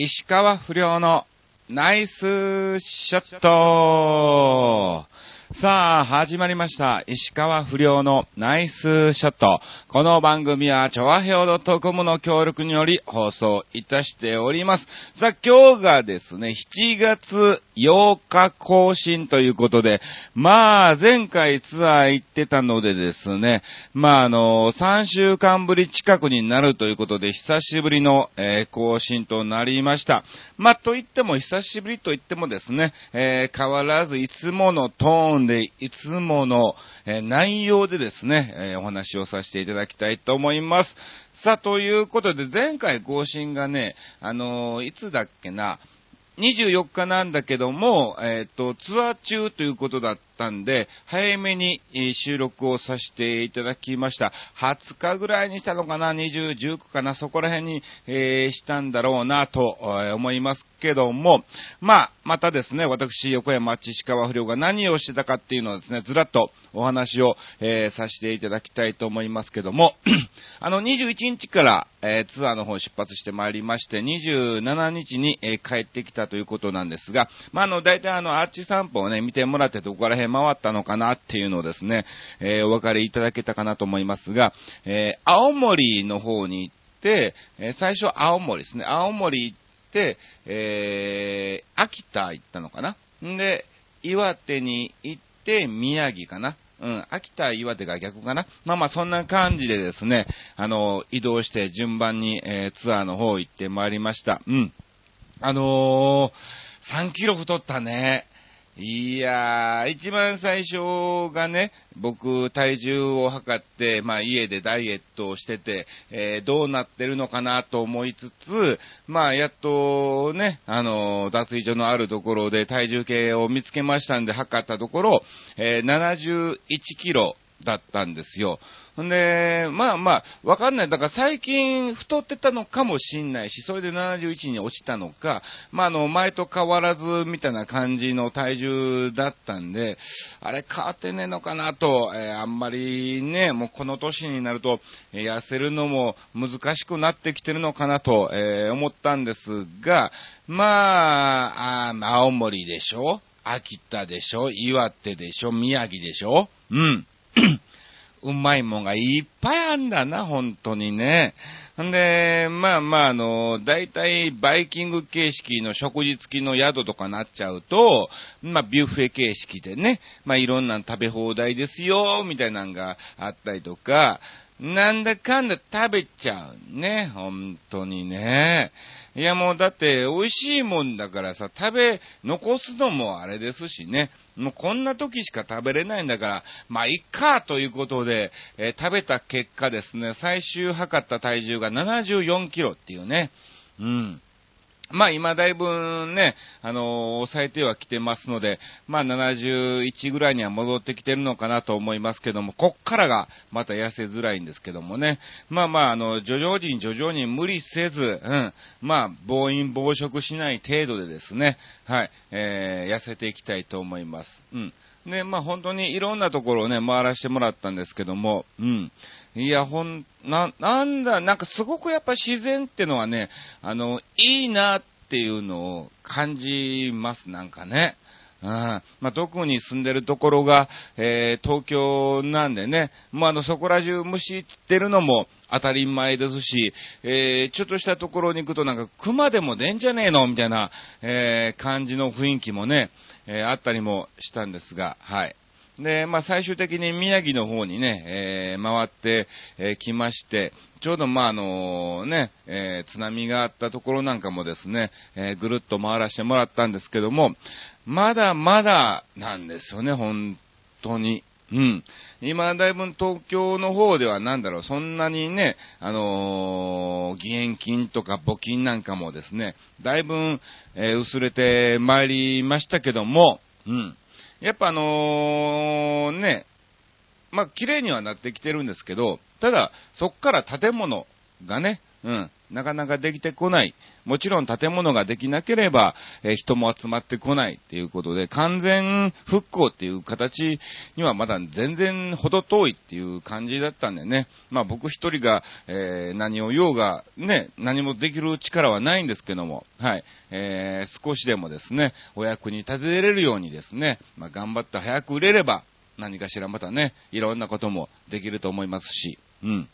石川不良のナイスショット。さあ、始まりました。石川不良のナイスショット。この番組は、チョアヘオ .com の協力により放送いたしております。さあ、今日がですね、7月8日更新ということで、まあ、前回ツアー行ってたのでですね、まあ、あの、3週間ぶり近くになるということで、久しぶりの、えー更新となりました。まあ、と言っても、久しぶりと言ってもですね、えー変わらずいつものトーンで、いつもの、え内容でですね、えお話をさせていただきたいと思います。さあ、ということで、前回更新がね、あのいつだっけな、24日なんだけども、えっ、と、ツアー中ということだったんで、早めに収録をさせていただきました。20日ぐらいにしたのかな、20、19かな、そこら辺に、えーしたんだろうなと思いますけども、まあ、またですね、私、横山千川不良が何をしてたかっていうのをですね、ずらっとお話を、えーさせていただきたいと思いますけども、あの、21日から、えーツアーの方出発してまいりまして、27日に、えー帰ってきたということなんですが、まあ、あの、大体あの、アーチ散歩をね、見てもらってどこら辺回ったのかなっていうのをですね、えお分かりいただけたかなと思いますが、え青森の方に行って、え最初青森ですね、青森行って、えー秋田行ったのかな。んで、岩手に行って、宮城かな。うん、秋田、岩手が逆かなまあまあそんな感じでですね、あの、移動して順番に、えーツアーの方行ってまいりました。うん。あのー、3キロ太ったね。いやー、一番最初がね、僕、体重を測って、まあ家でダイエットをしてて、えーどうなってるのかなと思いつつ、まあやっとね、あの脱衣所のあるところで体重計を見つけましたんで測ったところ、えー71キロだったんですよ。ほんで、まあまあ、わかんない。だから最近太ってたのかもしんないし、それで71に落ちたのか、まああの、前と変わらずみたいな感じの体重だったんで、あれ変わってねえのかなと、えーあんまりね、もうこの年になると、えー痩せるのも難しくなってきてるのかなと、えー思ったんですが、まあ、あ青森でしょ？秋田でしょ？岩手でしょ？宮城でしょ？うん。うまいもんがいっぱいあんだな、本当にね。んで、まあまあ、あの、大体バイキング形式の食事付きの宿とかなっちゃうと、まあ、ビュッフェ形式でね、まあ、いろんな食べ放題ですよ、みたいなのがあったりとか、なんだかんだ食べちゃうね、本当にね。いやもうだって美味しいもんだからさ、食べ、残すのもあれですしね。もうこんな時しか食べれないんだから、まあいっかということで、えー食べた結果ですね、最終測った体重が74キロっていうね。うん。まあ今だいぶね、あのー抑えてはきてますので、まあ71ぐらいには戻ってきてるのかなと思いますけども、こっからがまた痩せづらいんですけどもね。まあまあ、あの、徐々に徐々に無理せず、うん、まあ、暴飲暴食しない程度でですね、はい、えー、痩せていきたいと思います。うん。ね、まあ本当にいろんなところをね、回らせてもらったんですけども、うん。いや、ほん、な、なんだ、なんかすごくやっぱ自然ってのはね、あの、いいなっていうのを感じます、なんかね。うん。まあ、特に住んでるところが、えー東京なんでね、まあ、あの、そこら中虫ってるのも当たり前ですし、えーちょっとしたところに行くとなんか熊でも出んじゃねえの？みたいな、えー感じの雰囲気もね、えあったりもしたんですが、はい。で、まあ、最終的に宮城の方にね、えー回ってき、えーまして、ちょうど、まあ、あのね、えー津波があったところなんかもですね、えーぐるっと回らせてもらったんですけども、まだまだなんですよね、本当に。うん。今、だいぶ東京の方ではなんだろう、そんなにね、あのー義援金とか募金なんかもですね、だいぶ、えー薄れてまいりましたけども、うん。やっぱあのーね、まあ、綺麗にはなってきてるんですけど、ただ、そこから建物がね、うん。なかなかできてこない。もちろん建物ができなければ、えー、人も集まってこないっていうことで、完全復興っていう形にはまだ全然程遠いっていう感じだったんでね。まあ僕一人が、えー、何を言おうが、ね、何もできる力はないんですけども、はい。えー、少しでもですね、お役に立てれるようにですね、まあ頑張って早く売れれば、何かしらまたね、いろんなこともできると思いますし、うん。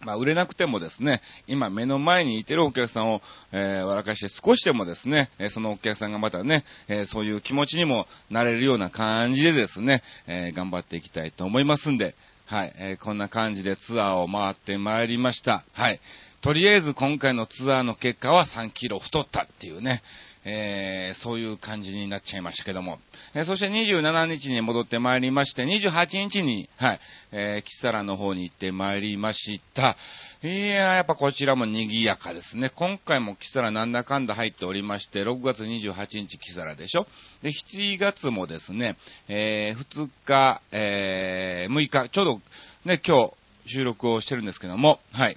まあ、売れなくてもですね、今目の前にいてるお客さんを、えー、笑かして少しでもですね、えそのお客さんがまたね、えそういう気持ちにもなれるような感じでですね、え頑張っていきたいと思いますんで、はい、えこんな感じでツアーを回ってまいりました。はい。とりあえず今回のツアーの結果は3キロ太ったっていうね、えー、そういう感じになっちゃいましたけども。えー、そして27日に戻ってまいりまして、28日に、はい、えー、キサラの方に行ってまいりました。いややっぱこちらも賑やかですね。今回もキサラなんだかんだ入っておりまして、6月28日キサラでしょ。で、7月もですね、えー、2日、えー、6日、ちょうどね、今日収録をしてるんですけども、はい。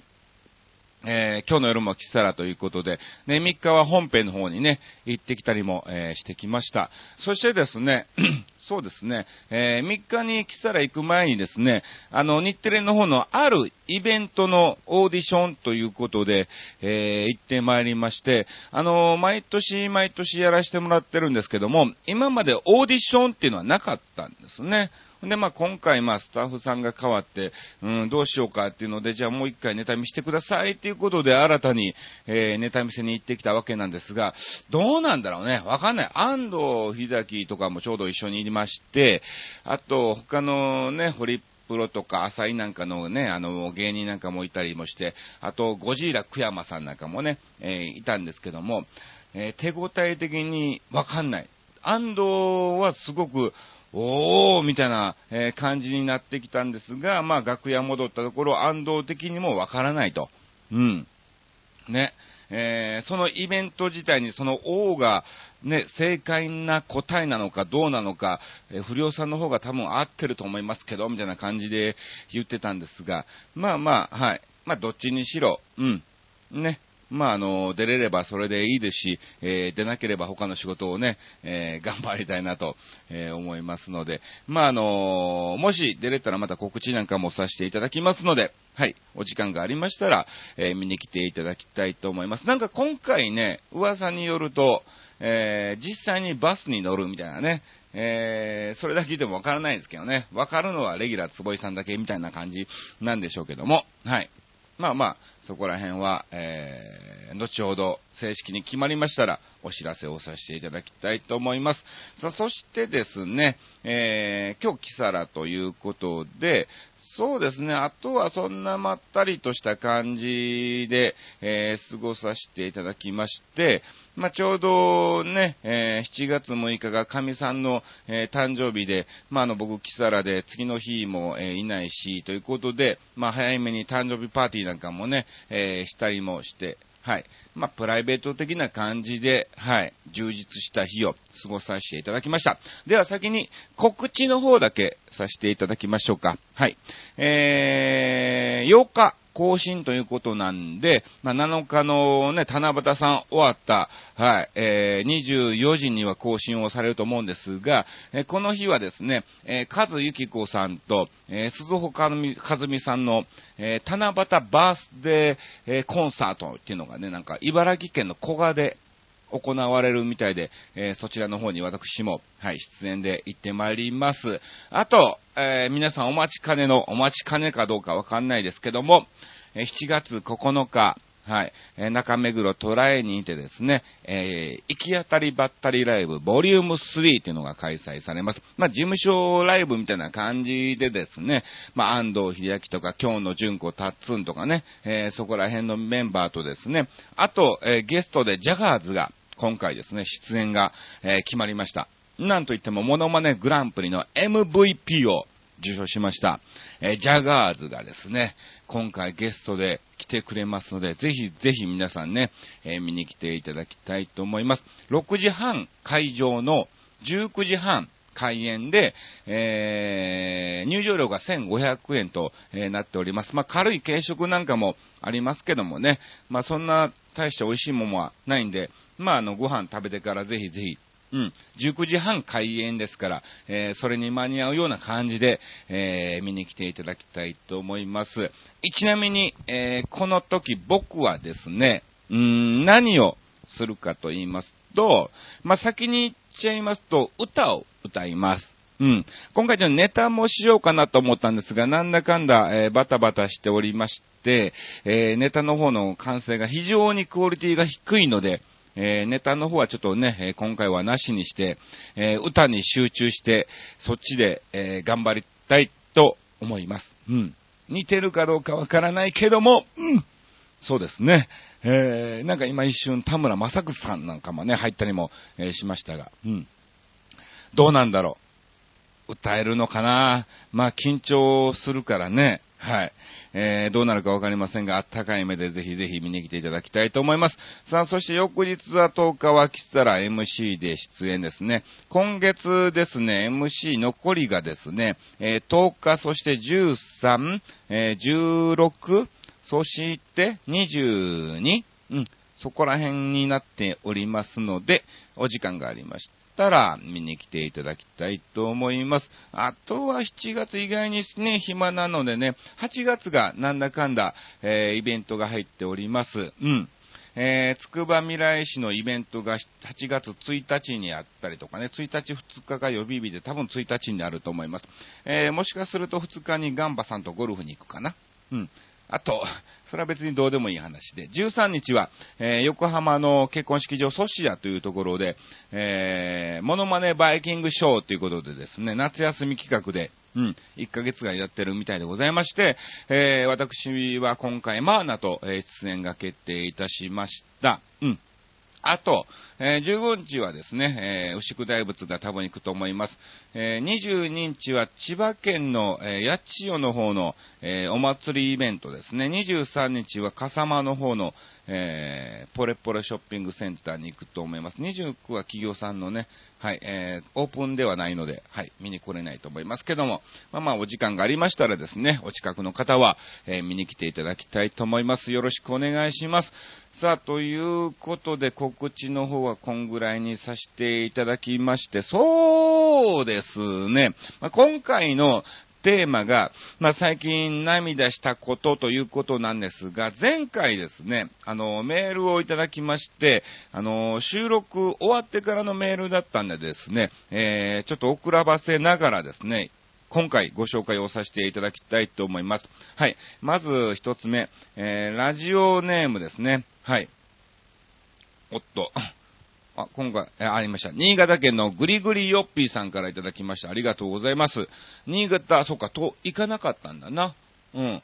えー、今日の夜もキサラということで、ね、3日は本編の方にね、行ってきたりも、えー、してきました。そしてですね、そうですね、えー、3日にキサラ行く前にですね、あの、日テレの方のあるイベントのオーディションということで、え行ってまいりまして、あの、毎年毎年やらせてもらってるんですけども、今までオーディションっていうのはなかったんですね。で、まあ、今回、まあ、スタッフさんが変わって、うん、どうしようかっていうので、じゃあもう一回ネタ見してくださいっていうことで、新たに、えー、ネタ見せに行ってきたわけなんですが、どうなんだろうね。わかんない。安藤秀樹とかもちょうど一緒にいまして、あと、他のね、ホリプロとか浅井なんかのね、あの、芸人なんかもいたりもして、あと、ゴジーラ久山さんなんかもね、えー、いたんですけども、えー、手応え的にわかんない。安藤はすごく、おーみたいな、え感じになってきたんですが、まあ楽屋戻ったところ、安藤的にもわからないと。うん。ね。えー、そのイベント自体にその王が、ね、正解な答えなのかどうなのか、えー、不良さんの方が多分合ってると思いますけど、みたいな感じで言ってたんですが、まあまあ、はい。まあどっちにしろ、うん。ね、まあ、あの、出れればそれでいいですし、えー、出なければ他の仕事をね、えー、頑張りたいなと、えー、思いますので、まあ、あのもし出れたらまた告知なんかもさせていただきますので、はい、お時間がありましたら、え見に来ていただきたいと思います。なんか今回ね、噂によると、え実際にバスに乗るみたいなね、えー、それだけ言ってもわからないですけどね。わかるのはレギュラー坪井さんだけみたいな感じなんでしょうけども。はい。まあまあ、そこら辺は、えー、後ほど正式に決まりましたら、お知らせをさせていただきたいと思います。さあ、そしてですね、えー、今日、キサラということで、そうですね。あとはそんなまったりとした感じで、えー、過ごさせていただきまして、まあ、ちょうどね、えー、7月6日が神さんの、えー、誕生日で、まあ、あの、僕、キサラで次の日も、えいないし、ということで、まあ、早めに誕生日パーティーなんかもね、えしたりもして、はい。まあ、プライベート的な感じで、はい、充実した日を過ごさせていただきました。では先に告知の方だけさせていただきましょうか。はい。えー、8日、更新ということなんで、まあ、7日のね、七夕さん終わった、はい、えー、24時には更新をされると思うんですが、えー、この日はですね、えー、カズユキコさんと、えー、鈴穂かずみさんの、えー、七夕バースデー、えー、コンサートっていうのがね、なんか茨城県の古賀で行われるみたいで、えー、そちらの方に私も、はい、出演で行ってまいります。あと、えー、皆さんお待ちかねの、お待ちかねかどうかわかんないですけども、え、7月9日、はい。え、中目黒トライにてですね、えー、行き当たりばったりライブ、ボリューム3っていうのが開催されます。まあ、事務所ライブみたいな感じでですね、まあ、安藤秀明とか、今日の純子タッツンとかね、えー、そこら辺のメンバーとですね、あと、えー、ゲストでジャガーズが、今回ですね、出演が、えー、決まりました。なんといっても、モノマネグランプリの MVP を受賞しました。えー、ジャガーズがですね、今回ゲストで来てくれますので、ぜひぜひ皆さんね、えー、見に来ていただきたいと思います。6時半会場の19時半開園で、えー、入場料が1500円と、えー、なっております。まあ、軽い軽食なんかもありますけどもね、まあ、そんな大して美味しいものはないんで、まあ、あの、ご飯食べてからぜひぜひ、うん、19時半開演ですから、えー、それに間に合うような感じで、えー、見に来ていただきたいと思います。ちなみに、えー、この時僕はですね、うん、何をするかと言いますと、まあ、先に言っちゃいますと、歌を歌います。うん。今回ちょっとネタもしようかなと思ったんですが、なんだかんだ、えー、バタバタしておりまして、えー、ネタの方の完成が非常にクオリティが低いので、えー、ネタの方はちょっとね、え今回はなしにして、え歌に集中して、そっちで、え頑張りたいと思います。うん。似てるかどうかわからないけども、うん。そうですね。えー、なんか今一瞬田村正久さんなんかもね、入ったりも、えー、しましたが、うん。どうなんだろう。歌えるのかなまあ緊張するからね。はい。えー、どうなるかわかりませんが、あったかい目でぜひぜひ見に来ていただきたいと思います。さあ、そして翌日は10日はキサラ MC で出演ですね。今月ですね、MC 残りがですね、えー、10日、そして13、えー、16、そして22、うん、そこら辺になっておりますので、お時間がありましたら見に来ていただきたいと思います。あとは7月意外にね、暇なのでね、8月がなんだかんだ、えー、イベントが入っております。うん。えー、つくば未来市のイベントが8月1日にあったりとかね、1日2日が予備日で多分1日になると思います。えー、もしかすると2日にガンバさんとゴルフに行くかな。うん。あと、それは別にどうでもいい話で、13日は、えー、横浜の結婚式場ソシアというところで、えー、モノマネバイキングショーということでですね、夏休み企画で、うん、1ヶ月間やってるみたいでございまして、えー、私は今回マーナと、え出演が決定いたしました。うん。あと、えー、15日はですね、えー、牛久大仏が多分行くと思います。えー、22日は千葉県の、えー、八千代の方の、えー、お祭りイベントですね。23日は笠間の方の、えー、ポレポレショッピングセンターに行くと思います。29は企業さんのね、はい、えー、オープンではないので、はい、見に来れないと思いますけども、まあまあお時間がありましたらですね、お近くの方は、えー、見に来ていただきたいと思います。よろしくお願いします。さあ、ということで告知の方はこんぐらいにさせていただきまして、そうですね、まあ、今回のテーマが、まあ、最近涙したことということなんですが、前回ですね、あの、メールをいただきまして、あの、収録終わってからのメールだったんでですね、えー、ちょっと遅らばせながらですね、今回ご紹介をさせていただきたいと思います。はい。まず一つ目、えー、ラジオネームですね。はい。おっと。あ、今回、えありました。新潟県のぐりぐりよっぴーさんからいただきました。ありがとうございます。新潟、そっか、と、行かなかったんだな。うん。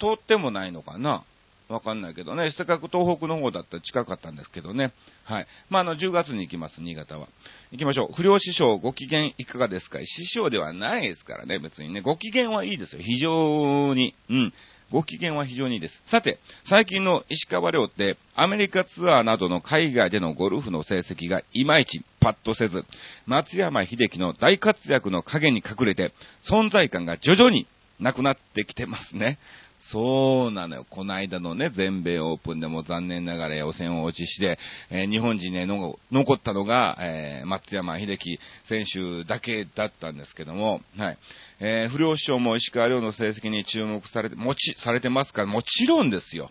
通ってもないのかな。わかんないけどね。せっかく東北の方だったら近かったんですけどね。はい。まあ、あの、10月に行きます、新潟は。行きましょう。不良師匠、ご機嫌いかがですか？師匠ではないですからね、別にね。ご機嫌はいいですよ。非常に。うん。ご機嫌は非常にいいです。さて、最近の石川遼って、アメリカツアーなどの海外でのゴルフの成績がいまいちパッとせず、松山秀樹の大活躍の影に隠れて、存在感が徐々になくなってきてますね。そうなのよ。この間のね、全米オープンでも残念ながら予選を落ちして、えー、日本人ね、残ったのが、えー、松山秀樹選手だけだったんですけども、はい。えー、不良師匠も石川遼の成績に注目されて、もち、されてますから、もちろんですよ。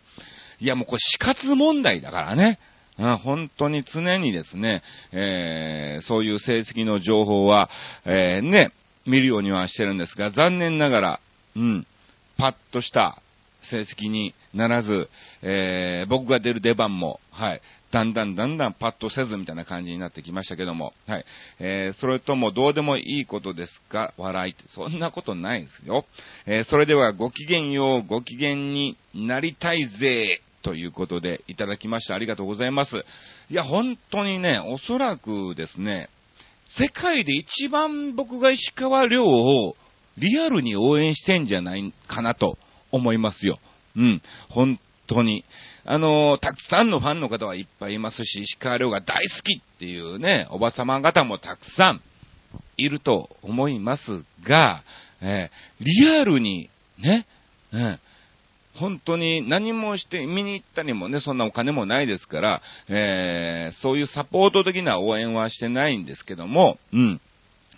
いや、もうこれ死活問題だからね。うん、本当に常にですね、えー、そういう成績の情報は、えー、ね、見るようにはしてるんですが、残念ながら、うん、パッとした成績にならず、えー、僕が出る出番も、はい、だんだんだんだんパッとせずみたいな感じになってきましたけども、はい、えー、それともどうでもいいことですか？笑いって、そんなことないですよ。えー、それではごきげんよう、ご機嫌になりたいぜ、ということでいただきました。ありがとうございます。いや、本当にね、おそらくですね、世界で一番僕が石川遼をリアルに応援してんじゃないかなと思いますよ。うん。本当に。あの、たくさんのファンの方はいっぱいいますし、石川遼が大好きっていうね、おばさま方もたくさんいると思いますが、えー、リアルにね、うん、本当に何もして見に行ったりもね、そんなお金もないですから、えー、そういうサポート的な応援はしてないんですけども、うん。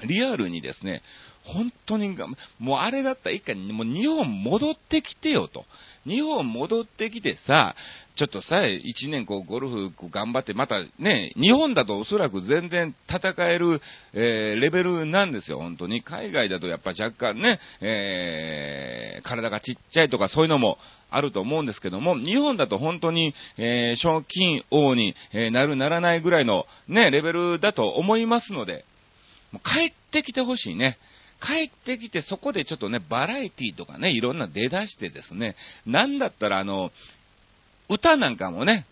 リアルにですね、本当に、もうあれだったら一回、もう日本戻ってきてよと。日本戻ってきてさ、ちょっとさ、一年こうゴルフ頑張って、またね、日本だとおそらく全然戦える、えー、レベルなんですよ、本当に。海外だとやっぱ若干ね、えー、体がちっちゃいとかそういうのもあると思うんですけども、日本だと本当に、えー、賞金王に、なるならないぐらいのね、レベルだと思いますので、もう帰ってきてほしいね。帰ってきてそこでちょっとね、バラエティとかね、いろんな出だしてですね、なんだったらあの、歌なんかもね、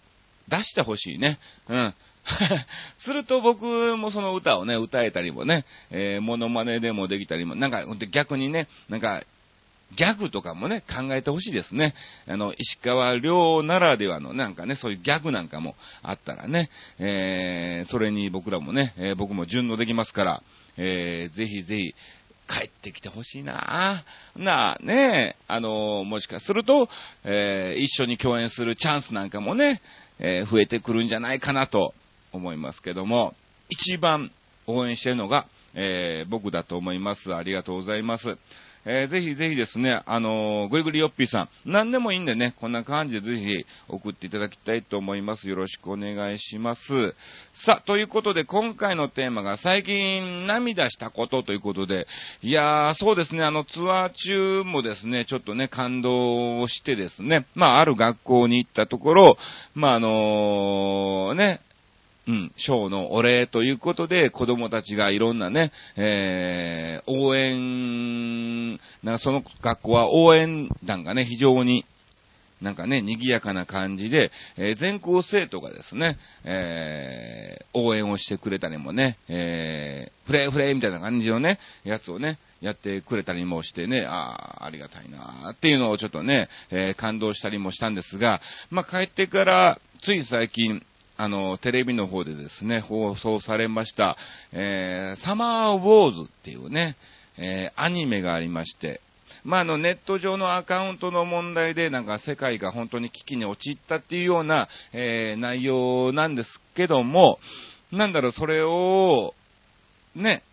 出してほしいね。うん。すると僕もその歌をね、歌えたりもね、えー、モノマネでもできたりも、なんか逆にね、なんか、ギャグとかもね、考えてほしいですね。あの、石川遼ならではのなんかね、そういうギャグなんかもあったらね、えー、それに僕らもね、えー、僕も順応できますから、えー、ぜひぜひ、帰ってきてほしいななあ、ねあのもしかすると、えー、一緒に共演するチャンスなんかもね、えー、増えてくるんじゃないかなと思いますけども、一番応援してるのが、えー、僕だと思います。ありがとうございます。えー、ぜひぜひですね、あのー、ぐりぐりよっぴーさん、何でもいいんでね、こんな感じでぜひ送っていただきたいと思います。よろしくお願いします。さあ、ということで、今回のテーマが最近涙したことということで、いやー、そうですね、あの、ツアー中もですね、ちょっとね、感動をしてですね、まあ、ある学校に行ったところ、まあ、あのー、ね、うん、賞のお礼ということで、子供たちがいろんなね、えー、応援、なその学校は応援団がね、非常になんかね、賑やかな感じで、えー、全校生徒がですね、えー、応援をしてくれたりもね、えー、フレーフレーみたいな感じのね、やつをね、やってくれたりもしてね、ああ、ありがたいなーっていうのをちょっとね、えー、感動したりもしたんですが、まあ、帰ってから、つい最近、あの、テレビの方でですね、放送されました、えー、サマーウォーズっていうね、えー、アニメがありまして、まあ、あの、ネット上のアカウントの問題で、なんか世界が本当に危機に陥ったっていうような、えー、内容なんですけども、なんだろう、それを、ね、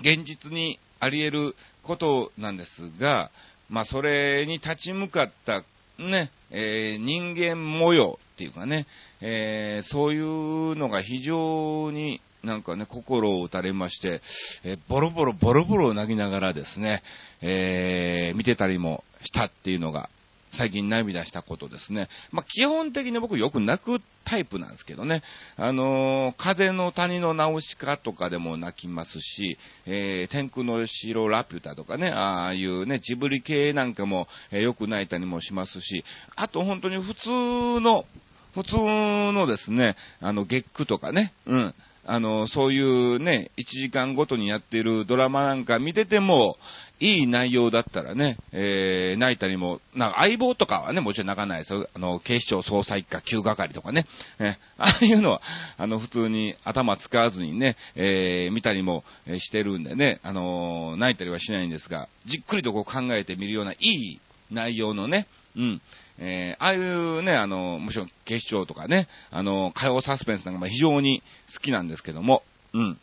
現実にあり得ることなんですが、まあ、それに立ち向かったね、えー、人間模様っていうかね、えー、そういうのが非常になんかね、心を打たれまして、えー、ボロボロボロボロ泣きながらですね、え見てたりもしたっていうのが最近涙したことですね。まあ、基本的に僕よく泣くタイプなんですけどね。あのー、風の谷のナウシカとかでも泣きますし、えー、天空の城ラピュタとかね、ああいうね、ジブリ系なんかも、えー、よく泣いたりもしますし、あと本当に普通の、普通のですね、あの、月句とかね、うん。あの、そういうね、1時間ごとにやってるドラマなんか見てても、いい内容だったらね、えー、泣いたりも、なんか相棒とかはね、もちろん泣かないですよ。あの、警視庁捜査一課急係とかね、え、ああいうのは、あの、普通に頭使わずにね、えー、見たりもしてるんでね、あの泣いたりはしないんですが、じっくりとこう考えてみるような、いい内容のね、うん、えー、ああいうね、あの、もちろん警視庁とかね、あの、火曜サスペンスなんかも非常に好きなんですけども、うん。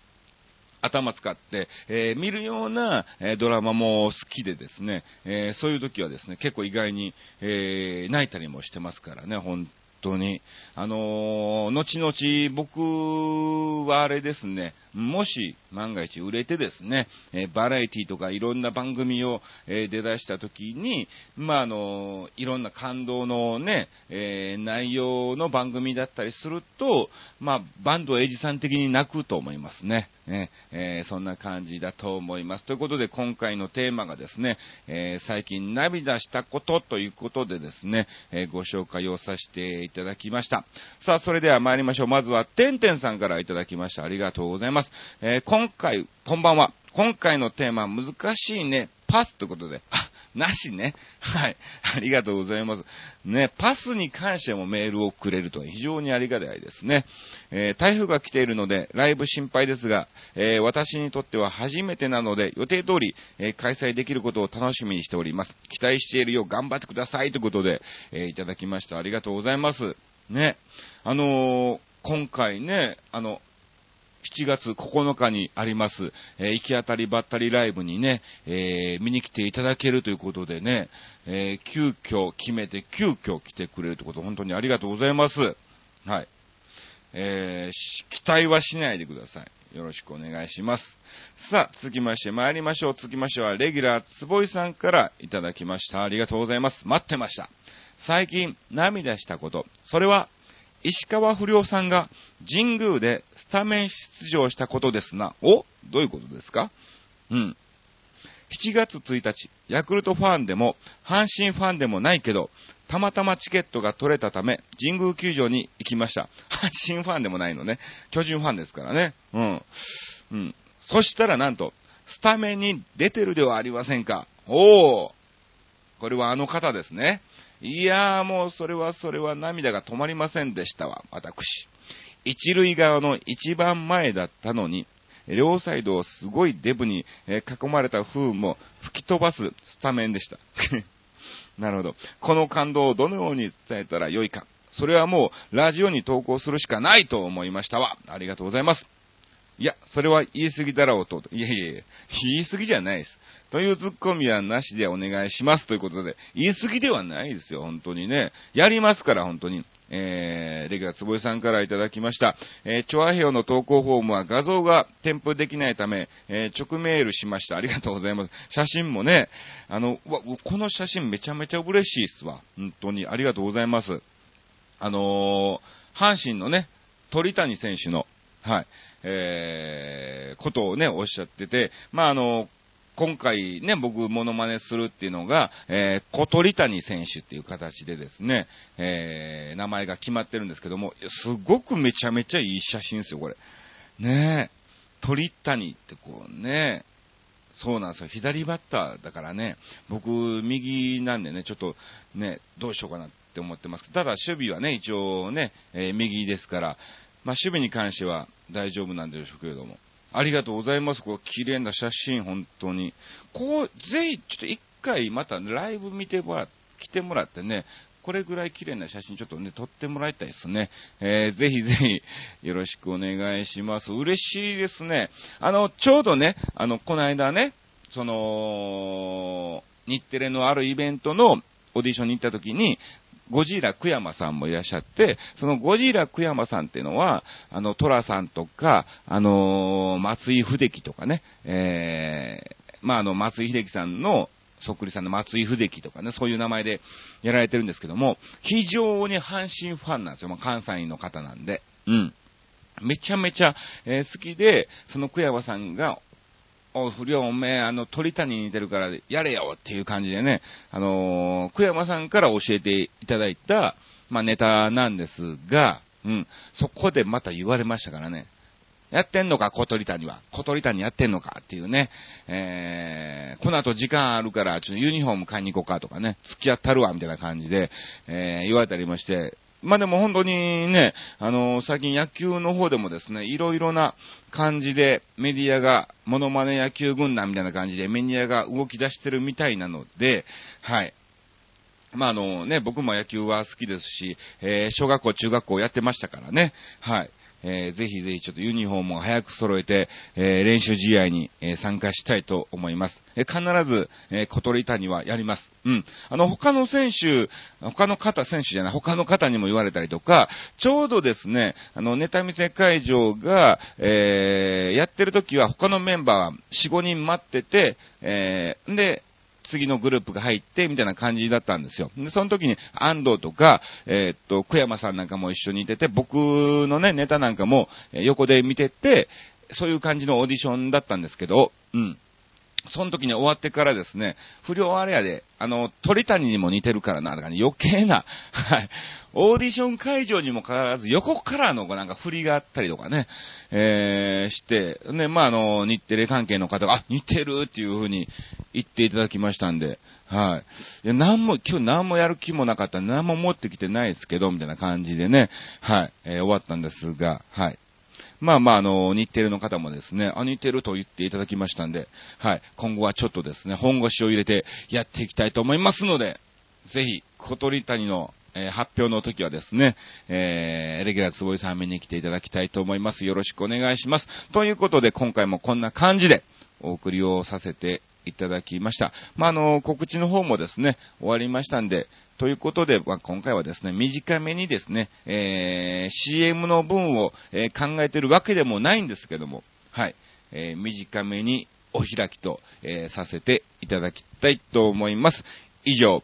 頭使って、えー、見るような、えー、ドラマも好きでですね、えー、そういう時はですね、結構意外に、え泣いたりもしてますからね、本当に。あの後々僕はあれですね、もし万が一売れてですね、えー、バラエティとかいろんな番組を、えー、出だした時に、まあ、あのいろんな感動のね、えー、内容の番組だったりすると、まあ、バンドエイジさん的に泣くと思いますね。ねえそんな感じだと思います。ということで今回のテーマがですね、え最近涙したことということでですね、えご紹介をさせていただきました。さあ、それでは参りましょう。まずは、てんてんさんからいただきました。ありがとうございます。。えー、今回、こんばんは。今回のテーマ、難しいね。パスということで。あ、なしね。はい。ありがとうございます。ね、パスに関してもメールをくれると非常にありがたいですね。えー、台風が来ているので、ライブ心配ですが、えー、私にとっては初めてなので、予定通り、えー、開催できることを楽しみにしております。期待しているよう頑張ってくださいということで、えいただきました。ありがとうございます。ね。あの今回ね、あの、7月9日にあります、えー、行き当たりばったりライブにね、えー、見に来ていただけるということでね、えー、急遽決めて急遽来てくれるということ、本当にありがとうございます。はい。えー、期待はしないでください。よろしくお願いします。さあ、続きまして参りましょう。続きましては、レギュラーつぼいさんからいただきました。ありがとうございます。待ってました。最近、涙したこと。それは、石川不良さんが神宮でスタメン出場したことですな。お？どういうことですか？うん。7月1日、ヤクルトファンでも、阪神ファンでもないけど、たまたまチケットが取れたため、神宮球場に行きました。阪神ファンでもないのね。巨人ファンですからね。うん。うん。そしたらなんと、スタメンに出てるではありませんか。おー。これはあの方ですね。いやーもうそれはそれは涙が止まりませんでしたわ、私。一塁側の一番前だったのに、両サイドをすごいデブに囲まれた風も吹き飛ばすスタメンでした。なるほど。この感動をどのように伝えたらよいか。それはもうラジオに投稿するしかないと思いましたわ。ありがとうございます。いや、それは言い過ぎだろうと。いやいやいや、言い過ぎじゃないです。というツッコミはなしでお願いしますということで、言い過ぎではないですよ、本当にね。やりますから、本当に。えー、レギュラーつぼいさんからいただきました。えー、チョアヘオの投稿フォームは画像が添付できないため、えー、直メールしました。ありがとうございます。写真もね、あの、わ、この写真めちゃめちゃ嬉しいっすわ。本当に。ありがとうございます。あのー、阪神のね、鳥谷選手の、はい、えー、ことをね、おっしゃってて、まあ、あの、今回ね、僕、モノマネするっていうのが、えー、小鳥谷選手っていう形でですね、えー、名前が決まってるんですけども、すごくめちゃめちゃいい写真ですよ、これ。ねえ、鳥谷ってこうね、そうなんですよ。左バッターだからね、僕、右なんでね、ちょっとね、どうしようかなって思ってます。ただ、守備はね、一応ね、えー、右ですから、まあ、守備に関しては大丈夫なんでしょうけれども。ありがとうございます。こう、綺麗な写真、本当に。こう、ぜひ、ちょっと一回またライブ見てもらって、来てもらってね、これぐらい綺麗な写真ちょっとね、撮ってもらいたいですね。えー、ぜひぜひ、よろしくお願いします。嬉しいですね。あの、ちょうどね、あの、この間ね、その、日テレのあるイベントのオーディションに行った時に、ゴジラ久山さんもいらっしゃって、そのゴジラ久山さんっていうのは、あの、トラさんとか、あのー、松井秀樹とかね、えー、まあ、あの、松井秀樹さんの、そっくりさんの松井秀樹とかね、そういう名前でやられてるんですけども、非常に阪神ファンなんですよ。まあ、関西の方なんで。うん。めちゃめちゃ、えー、好きで、その久山さんがお、不良おめえ、あの、鳥谷に似てるからやれよっていう感じでね、あのー、久山さんから教えていただいた、まあ、ネタなんですが、うん、そこでまた言われましたからね。やってんのか、小鳥谷は。小鳥谷やってんのかっていうね。えー、この後時間あるから、ちょっとユニフォーム買いに行こうかとかね、付き合ったるわ、みたいな感じで、えー、言われたりもして、まあでも本当にね、あのー、最近野球の方でもですね、いろいろな感じでメディアが、モノマネ野球軍団みたいな感じでメディアが動き出してるみたいなので、はい。まああのね、僕も野球は好きですし、えー、小学校、中学校やってましたからね、はい。えー、ぜひぜひちょっとユニフォームを早く揃えて、えー、練習試合に、えー、参加したいと思います。え必ず、え小鳥谷はやります。うん。あの、他の選手、他の方、選手じゃない、他の方にも言われたりとか、ちょうどですね、あの、ネタ見せ会場が、えやってる時は他のメンバー4、5人待ってて、えで、次のグループが入って、みたいな感じだったんですよ。で、その時に安藤とか、えー、っと、久山さんなんかも一緒にいてて、僕のね、ネタなんかも横で見てて、そういう感じのオーディションだったんですけど、うん。その時に終わってからですね、不良あれやで、あの、鳥谷にも似てるからな、だか、ね、余計な、はい、オーディション会場にもかかわらず横からのなんか振りがあったりとかね、えー、して、ね、まあ、あの、日テレ関係の方が、あ、似てるっていう風に言っていただきましたんで、はい。いや、何も、今日何もやる気もなかった何も持ってきてないですけど、みたいな感じでね、はい、えー、終わったんですが、はい。まあまあ、あの、日テレの方もですね、あ、似てると言っていただきましたんで、はい、今後はちょっとですね、本腰を入れてやっていきたいと思いますので、ぜひ、小鳥谷の、えー、発表の時はですね、えー、レギュラー坪井さん見に来ていただきたいと思います。よろしくお願いします。ということで、今回もこんな感じで、お送りをさせていただきました。まあ、あの、告知の方もですね、終わりましたんで、ということで、まあ今回はですね、短めにですね、えー、CM の分を、えー、考えてるわけでもないんですけども、はい、えー、短めにお開きと、えー、させていただきたいと思います。以上、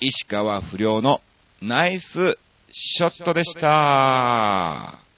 石川不良のナイスショットでした。